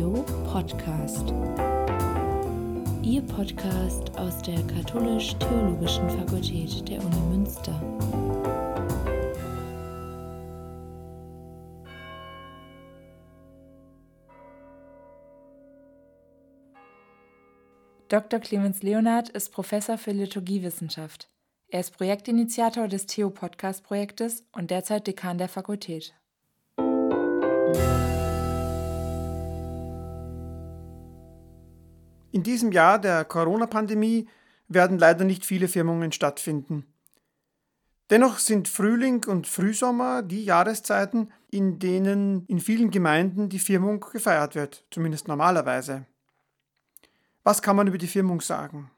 Theo Podcast. Ihr Podcast aus der Katholisch-Theologischen Fakultät der Uni Münster. Dr. Clemens Leonard ist Professor für Liturgiewissenschaft. Er ist Projektinitiator des Theo-Podcast-Projektes und derzeit Dekan der Fakultät. In diesem Jahr der Corona-Pandemie werden leider nicht viele Firmungen stattfinden. Dennoch sind Frühling und Frühsommer die Jahreszeiten, in denen in vielen Gemeinden die Firmung gefeiert wird, zumindest normalerweise. Was kann man über die Firmung sagen?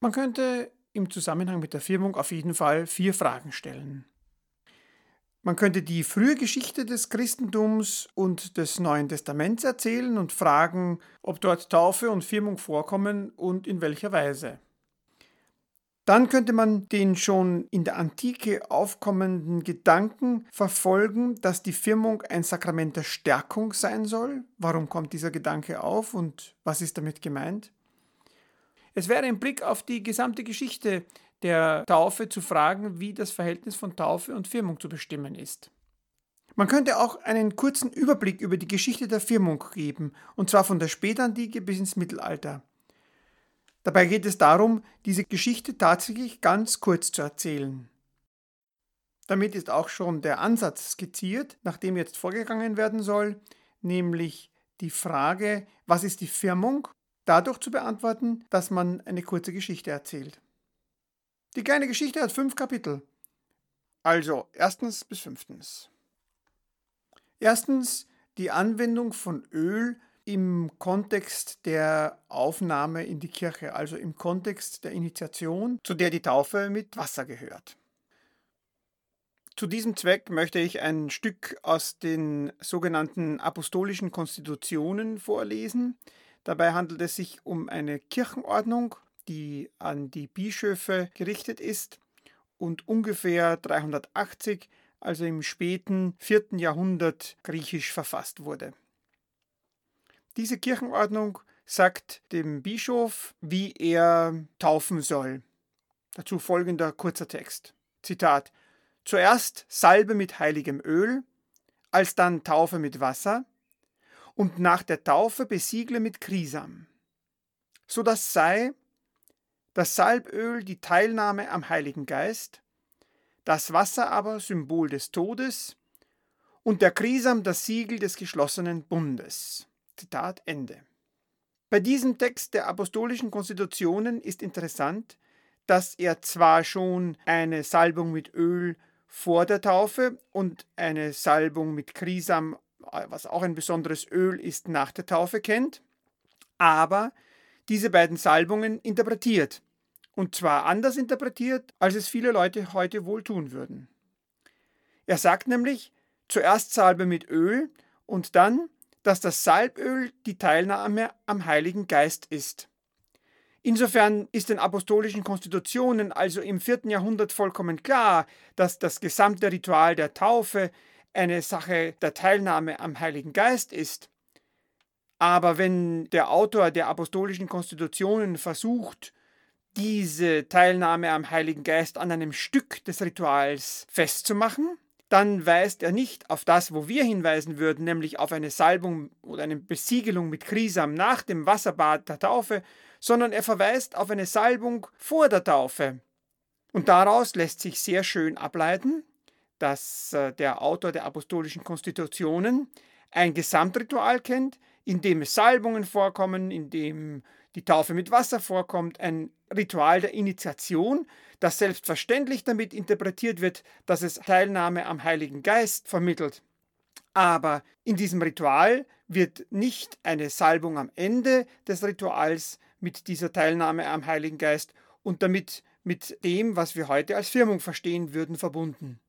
Man könnte im Zusammenhang mit der Firmung auf jeden Fall vier Fragen stellen. Man könnte die frühe Geschichte des Christentums und des Neuen Testaments erzählen und fragen, ob dort Taufe und Firmung vorkommen und in welcher Weise. Dann könnte man den schon in der Antike aufkommenden Gedanken verfolgen, dass die Firmung ein Sakrament der Stärkung sein soll. Warum kommt dieser Gedanke auf und was ist damit gemeint? Es wäre ein Blick auf die gesamte Geschichte der Taufe zu fragen, wie das Verhältnis von Taufe und Firmung zu bestimmen ist. Man könnte auch einen kurzen Überblick über die Geschichte der Firmung geben, und zwar von der Spätantike bis ins Mittelalter. Dabei geht es darum, diese Geschichte tatsächlich ganz kurz zu erzählen. Damit ist auch schon der Ansatz skizziert, nach dem jetzt vorgegangen werden soll, nämlich die Frage, was ist die Firmung, dadurch zu beantworten, dass man eine kurze Geschichte erzählt. Die kleine Geschichte hat fünf Kapitel. Also, erstens bis fünftens. Erstens die Anwendung von Öl im Kontext der Aufnahme in die Kirche, also im Kontext der Initiation, zu der die Taufe mit Wasser gehört. Zu diesem Zweck möchte ich ein Stück aus den sogenannten apostolischen Konstitutionen vorlesen. Dabei handelt es sich um eine Kirchenordnung die an die Bischöfe gerichtet ist und ungefähr 380, also im späten 4. Jahrhundert griechisch verfasst wurde. Diese Kirchenordnung sagt dem Bischof, wie er taufen soll. Dazu folgender kurzer Text. Zitat. Zuerst Salbe mit heiligem Öl, alsdann Taufe mit Wasser und nach der Taufe besiegle mit Krisam. So das sei, das Salböl die Teilnahme am Heiligen Geist, das Wasser aber Symbol des Todes und der Krisam das Siegel des geschlossenen Bundes. Zitat Ende. Bei diesem Text der apostolischen Konstitutionen ist interessant, dass er zwar schon eine Salbung mit Öl vor der Taufe und eine Salbung mit Krisam, was auch ein besonderes Öl ist, nach der Taufe kennt, aber diese beiden Salbungen interpretiert und zwar anders interpretiert, als es viele Leute heute wohl tun würden. Er sagt nämlich, zuerst Salbe mit Öl und dann, dass das Salböl die Teilnahme am Heiligen Geist ist. Insofern ist den apostolischen Konstitutionen also im vierten Jahrhundert vollkommen klar, dass das gesamte Ritual der Taufe eine Sache der Teilnahme am Heiligen Geist ist. Aber wenn der Autor der apostolischen Konstitutionen versucht, diese Teilnahme am Heiligen Geist an einem Stück des Rituals festzumachen, dann weist er nicht auf das, wo wir hinweisen würden, nämlich auf eine Salbung oder eine Besiegelung mit Krisam nach dem Wasserbad der Taufe, sondern er verweist auf eine Salbung vor der Taufe. Und daraus lässt sich sehr schön ableiten, dass äh, der Autor der apostolischen Konstitutionen ein Gesamtritual kennt, in dem Salbungen vorkommen, in dem die Taufe mit Wasser vorkommt, ein Ritual der Initiation, das selbstverständlich damit interpretiert wird, dass es Teilnahme am Heiligen Geist vermittelt. Aber in diesem Ritual wird nicht eine Salbung am Ende des Rituals mit dieser Teilnahme am Heiligen Geist und damit mit dem, was wir heute als Firmung verstehen würden, verbunden.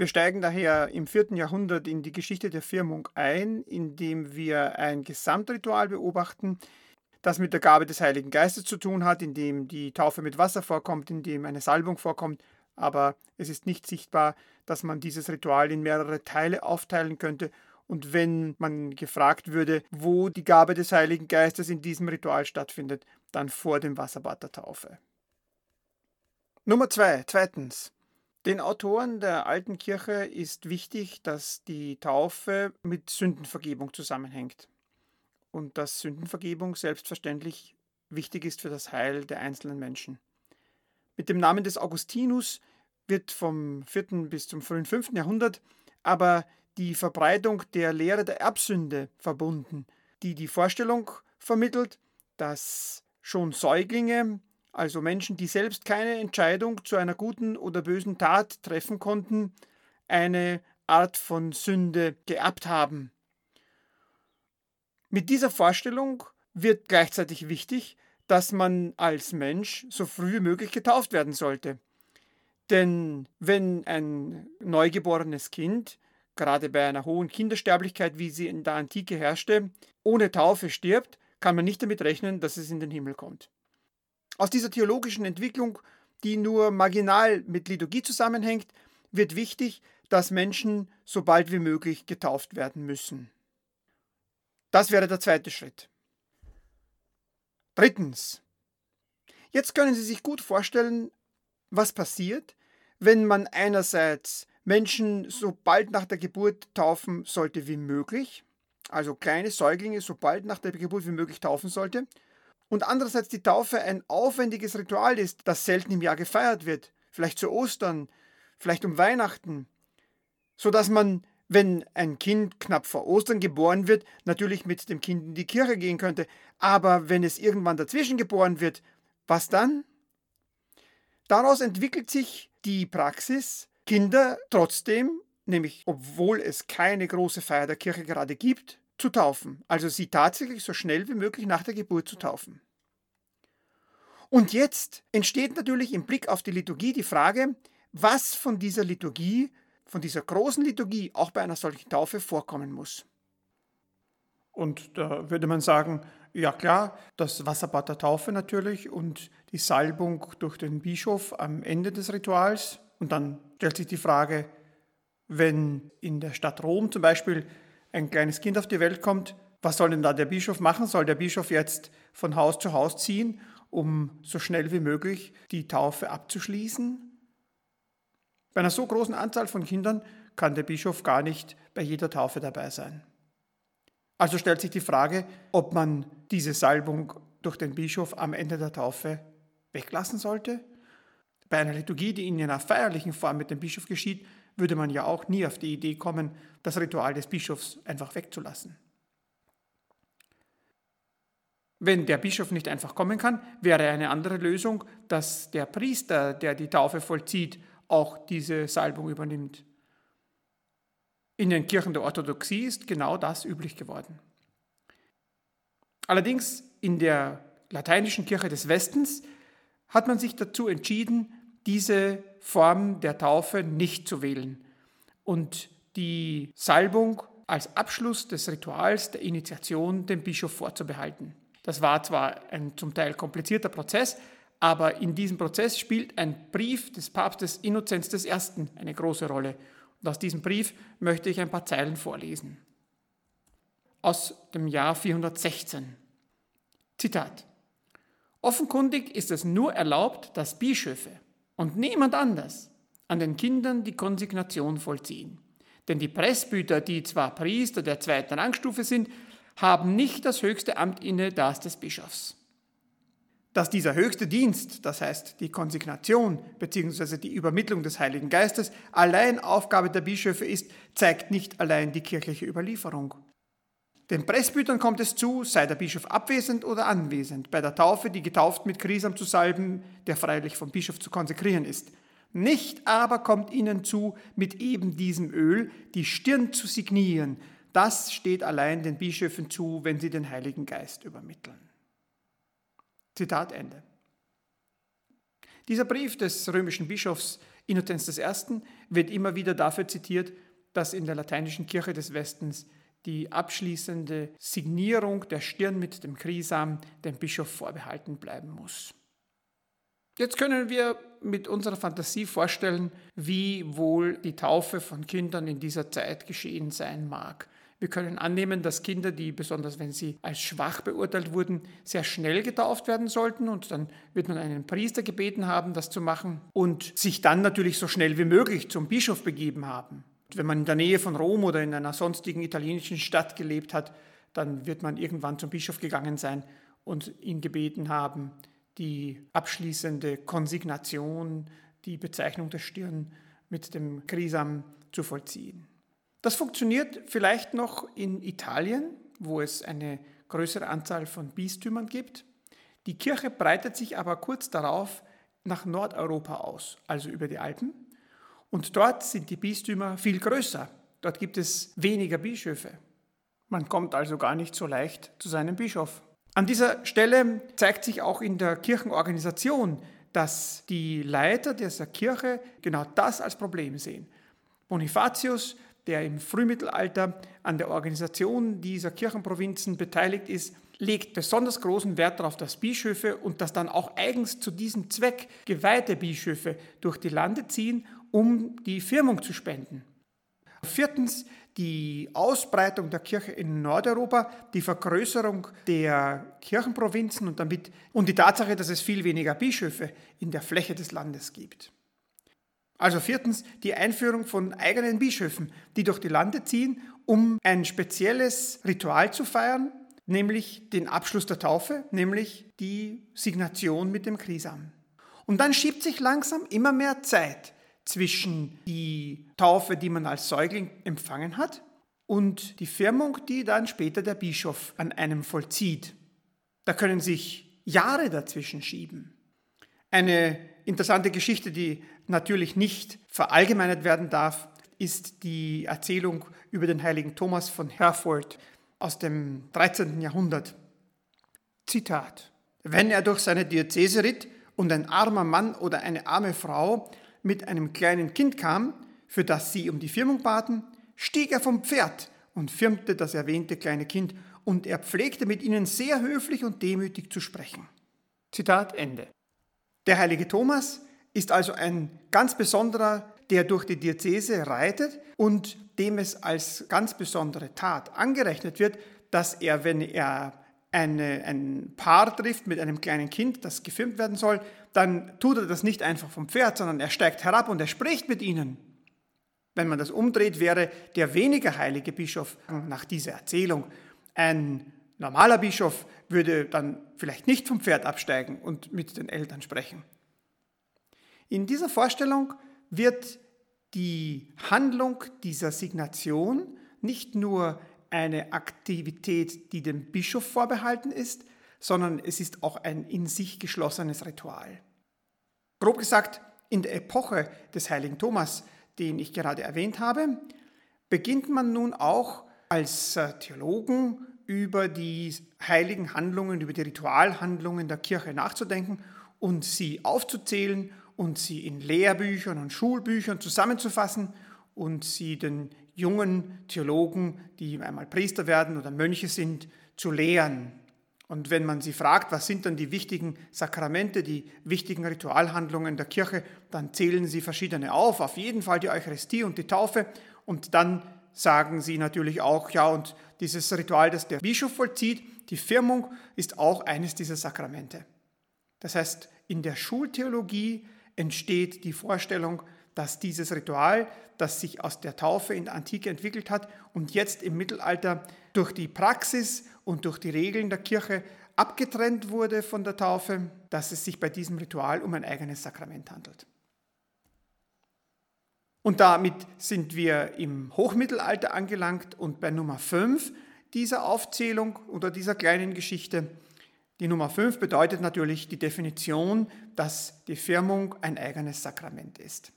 Wir steigen daher im vierten Jahrhundert in die Geschichte der Firmung ein, indem wir ein Gesamtritual beobachten, das mit der Gabe des Heiligen Geistes zu tun hat, in dem die Taufe mit Wasser vorkommt, in dem eine Salbung vorkommt, aber es ist nicht sichtbar, dass man dieses Ritual in mehrere Teile aufteilen könnte Und wenn man gefragt würde, wo die Gabe des Heiligen Geistes in diesem Ritual stattfindet, dann vor dem Wasserbad der Taufe. Nummer zwei, zweitens. Den Autoren der alten Kirche ist wichtig, dass die Taufe mit Sündenvergebung zusammenhängt und dass Sündenvergebung selbstverständlich wichtig ist für das Heil der einzelnen Menschen. Mit dem Namen des Augustinus wird vom 4. bis zum frühen 5. Jahrhundert aber die Verbreitung der Lehre der Erbsünde verbunden, die die Vorstellung vermittelt, dass schon Säuglinge, also Menschen, die selbst keine Entscheidung zu einer guten oder bösen Tat treffen konnten, eine Art von Sünde geerbt haben. Mit dieser Vorstellung wird gleichzeitig wichtig, dass man als Mensch so früh wie möglich getauft werden sollte. Denn wenn ein neugeborenes Kind gerade bei einer hohen Kindersterblichkeit, wie sie in der Antike herrschte, ohne Taufe stirbt, kann man nicht damit rechnen, dass es in den Himmel kommt. Aus dieser theologischen Entwicklung, die nur marginal mit Liturgie zusammenhängt, wird wichtig, dass Menschen so bald wie möglich getauft werden müssen. Das wäre der zweite Schritt. Drittens. Jetzt können Sie sich gut vorstellen, was passiert, wenn man einerseits Menschen so bald nach der Geburt taufen sollte wie möglich, also kleine Säuglinge so bald nach der Geburt wie möglich taufen sollte, und andererseits die Taufe ein aufwendiges Ritual ist, das selten im Jahr gefeiert wird, vielleicht zu Ostern, vielleicht um Weihnachten, so dass man, wenn ein Kind knapp vor Ostern geboren wird, natürlich mit dem Kind in die Kirche gehen könnte, aber wenn es irgendwann dazwischen geboren wird, was dann? Daraus entwickelt sich die Praxis, Kinder trotzdem, nämlich obwohl es keine große Feier der Kirche gerade gibt, zu taufen. Also sie tatsächlich so schnell wie möglich nach der Geburt zu taufen. Und jetzt entsteht natürlich im Blick auf die Liturgie die Frage, was von dieser Liturgie, von dieser großen Liturgie auch bei einer solchen Taufe vorkommen muss. Und da würde man sagen, ja klar, das Wasserbad der Taufe natürlich und die Salbung durch den Bischof am Ende des Rituals. Und dann stellt sich die Frage, wenn in der Stadt Rom zum Beispiel ein kleines Kind auf die Welt kommt, was soll denn da der Bischof machen? Soll der Bischof jetzt von Haus zu Haus ziehen, um so schnell wie möglich die Taufe abzuschließen? Bei einer so großen Anzahl von Kindern kann der Bischof gar nicht bei jeder Taufe dabei sein. Also stellt sich die Frage, ob man diese Salbung durch den Bischof am Ende der Taufe weglassen sollte bei einer Liturgie, die in einer feierlichen Form mit dem Bischof geschieht, würde man ja auch nie auf die Idee kommen, das Ritual des Bischofs einfach wegzulassen. Wenn der Bischof nicht einfach kommen kann, wäre eine andere Lösung, dass der Priester, der die Taufe vollzieht, auch diese Salbung übernimmt. In den Kirchen der Orthodoxie ist genau das üblich geworden. Allerdings in der lateinischen Kirche des Westens hat man sich dazu entschieden, diese Form der Taufe nicht zu wählen und die Salbung als Abschluss des Rituals der Initiation dem Bischof vorzubehalten. Das war zwar ein zum Teil komplizierter Prozess, aber in diesem Prozess spielt ein Brief des Papstes Innozenz I. eine große Rolle. Und aus diesem Brief möchte ich ein paar Zeilen vorlesen. Aus dem Jahr 416. Zitat. Offenkundig ist es nur erlaubt, dass Bischöfe, und niemand anders an den Kindern die Konsignation vollziehen. Denn die Presbyter, die zwar Priester der zweiten Rangstufe sind, haben nicht das höchste Amt inne, das des Bischofs. Dass dieser höchste Dienst, das heißt die Konsignation bzw. die Übermittlung des Heiligen Geistes, allein Aufgabe der Bischöfe ist, zeigt nicht allein die kirchliche Überlieferung. Den Presbytern kommt es zu, sei der Bischof abwesend oder anwesend, bei der Taufe die Getauften mit Krisam zu salben, der freilich vom Bischof zu konsekrieren ist. Nicht aber kommt ihnen zu, mit eben diesem Öl die Stirn zu signieren. Das steht allein den Bischöfen zu, wenn sie den Heiligen Geist übermitteln. Zitat Ende. Dieser Brief des römischen Bischofs Innozenz I. wird immer wieder dafür zitiert, dass in der lateinischen Kirche des Westens die abschließende Signierung der Stirn mit dem Krisam dem Bischof vorbehalten bleiben muss. Jetzt können wir mit unserer Fantasie vorstellen, wie wohl die Taufe von Kindern in dieser Zeit geschehen sein mag. Wir können annehmen, dass Kinder, die besonders wenn sie als schwach beurteilt wurden, sehr schnell getauft werden sollten und dann wird man einen Priester gebeten haben, das zu machen und sich dann natürlich so schnell wie möglich zum Bischof begeben haben. Wenn man in der Nähe von Rom oder in einer sonstigen italienischen Stadt gelebt hat, dann wird man irgendwann zum Bischof gegangen sein und ihn gebeten haben, die abschließende Konsignation, die Bezeichnung der Stirn mit dem Krisam zu vollziehen. Das funktioniert vielleicht noch in Italien, wo es eine größere Anzahl von Bistümern gibt. Die Kirche breitet sich aber kurz darauf nach Nordeuropa aus, also über die Alpen. Und dort sind die Bistümer viel größer. Dort gibt es weniger Bischöfe. Man kommt also gar nicht so leicht zu seinem Bischof. An dieser Stelle zeigt sich auch in der Kirchenorganisation, dass die Leiter dieser Kirche genau das als Problem sehen. Bonifatius der im Frühmittelalter an der Organisation dieser Kirchenprovinzen beteiligt ist, legt besonders großen Wert darauf, dass Bischöfe und dass dann auch eigens zu diesem Zweck geweihte Bischöfe durch die Lande ziehen, um die Firmung zu spenden. Viertens die Ausbreitung der Kirche in Nordeuropa, die Vergrößerung der Kirchenprovinzen und damit und die Tatsache, dass es viel weniger Bischöfe in der Fläche des Landes gibt. Also viertens die Einführung von eigenen Bischöfen, die durch die Lande ziehen, um ein spezielles Ritual zu feiern, nämlich den Abschluss der Taufe, nämlich die Signation mit dem Krisam. Und dann schiebt sich langsam immer mehr Zeit zwischen die Taufe, die man als Säugling empfangen hat, und die Firmung, die dann später der Bischof an einem vollzieht. Da können sich Jahre dazwischen schieben. Eine interessante Geschichte, die natürlich nicht verallgemeinert werden darf, ist die Erzählung über den heiligen Thomas von Herford aus dem 13. Jahrhundert. Zitat. Wenn er durch seine Diözese ritt und ein armer Mann oder eine arme Frau mit einem kleinen Kind kam, für das sie um die Firmung baten, stieg er vom Pferd und firmte das erwähnte kleine Kind, und er pflegte mit ihnen sehr höflich und demütig zu sprechen. Zitat Ende. Der heilige Thomas ist also ein ganz besonderer, der durch die Diözese reitet und dem es als ganz besondere Tat angerechnet wird, dass er, wenn er eine, ein Paar trifft mit einem kleinen Kind, das gefilmt werden soll, dann tut er das nicht einfach vom Pferd, sondern er steigt herab und er spricht mit ihnen. Wenn man das umdreht, wäre der weniger heilige Bischof nach dieser Erzählung ein normaler Bischof, würde dann vielleicht nicht vom Pferd absteigen und mit den Eltern sprechen. In dieser Vorstellung wird die Handlung dieser Signation nicht nur eine Aktivität, die dem Bischof vorbehalten ist, sondern es ist auch ein in sich geschlossenes Ritual. Grob gesagt, in der Epoche des heiligen Thomas, den ich gerade erwähnt habe, beginnt man nun auch als Theologen über die heiligen Handlungen, über die Ritualhandlungen der Kirche nachzudenken und sie aufzuzählen und sie in Lehrbüchern und Schulbüchern zusammenzufassen und sie den jungen Theologen, die einmal Priester werden oder Mönche sind, zu lehren. Und wenn man sie fragt, was sind dann die wichtigen Sakramente, die wichtigen Ritualhandlungen der Kirche, dann zählen sie verschiedene auf, auf jeden Fall die Eucharistie und die Taufe. Und dann sagen sie natürlich auch, ja, und dieses Ritual, das der Bischof vollzieht, die Firmung, ist auch eines dieser Sakramente. Das heißt, in der Schultheologie entsteht die Vorstellung, dass dieses Ritual, das sich aus der Taufe in der Antike entwickelt hat und jetzt im Mittelalter durch die Praxis und durch die Regeln der Kirche abgetrennt wurde von der Taufe, dass es sich bei diesem Ritual um ein eigenes Sakrament handelt. Und damit sind wir im Hochmittelalter angelangt und bei Nummer 5 dieser Aufzählung oder dieser kleinen Geschichte die Nummer 5 bedeutet natürlich die Definition, dass die Firmung ein eigenes Sakrament ist.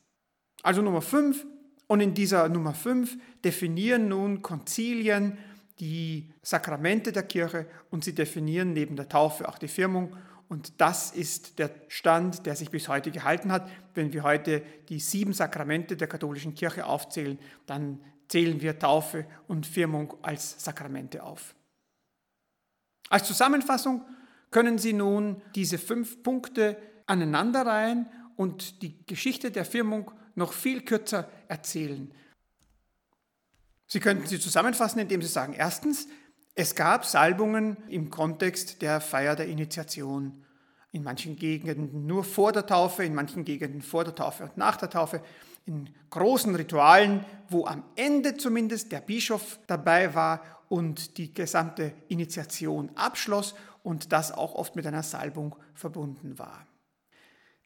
Also Nummer 5 und in dieser Nummer 5 definieren nun Konzilien die Sakramente der Kirche und sie definieren neben der Taufe auch die Firmung und das ist der Stand, der sich bis heute gehalten hat. Wenn wir heute die sieben Sakramente der katholischen Kirche aufzählen, dann zählen wir Taufe und Firmung als Sakramente auf. Als Zusammenfassung können Sie nun diese fünf Punkte aneinanderreihen und die Geschichte der Firmung noch viel kürzer erzählen. Sie könnten sie zusammenfassen, indem Sie sagen, erstens, es gab Salbungen im Kontext der Feier der Initiation. In manchen Gegenden nur vor der Taufe, in manchen Gegenden vor der Taufe und nach der Taufe. In großen Ritualen, wo am Ende zumindest der Bischof dabei war und die gesamte Initiation abschloss und das auch oft mit einer Salbung verbunden war.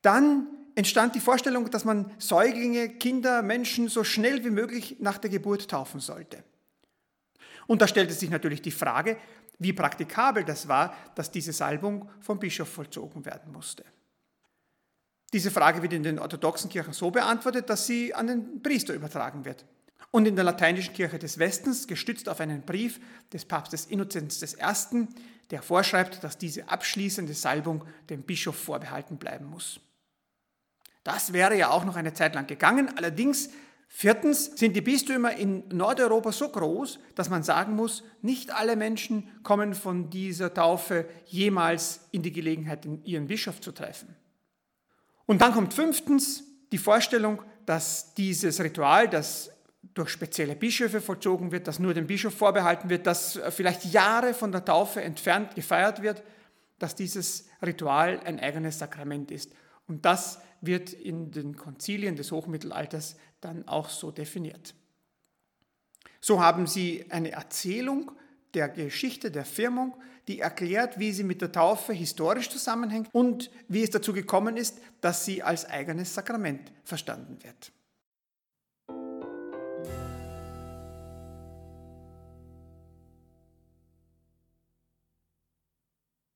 Dann entstand die Vorstellung, dass man Säuglinge, Kinder, Menschen so schnell wie möglich nach der Geburt taufen sollte. Und da stellte sich natürlich die Frage, wie praktikabel das war, dass diese Salbung vom Bischof vollzogen werden musste. Diese Frage wird in den orthodoxen Kirchen so beantwortet, dass sie an den Priester übertragen wird. Und in der lateinischen Kirche des Westens, gestützt auf einen Brief des Papstes Innozenz I., der vorschreibt, dass diese abschließende Salbung dem Bischof vorbehalten bleiben muss. Das wäre ja auch noch eine Zeit lang gegangen. Allerdings, viertens, sind die Bistümer in Nordeuropa so groß, dass man sagen muss, nicht alle Menschen kommen von dieser Taufe jemals in die Gelegenheit, ihren Bischof zu treffen. Und dann kommt fünftens die Vorstellung, dass dieses Ritual, das durch spezielle Bischöfe vollzogen wird, das nur dem Bischof vorbehalten wird, das vielleicht Jahre von der Taufe entfernt gefeiert wird, dass dieses Ritual ein eigenes Sakrament ist. Und das wird in den Konzilien des Hochmittelalters dann auch so definiert. So haben sie eine Erzählung der Geschichte der Firmung, die erklärt, wie sie mit der Taufe historisch zusammenhängt und wie es dazu gekommen ist, dass sie als eigenes Sakrament verstanden wird.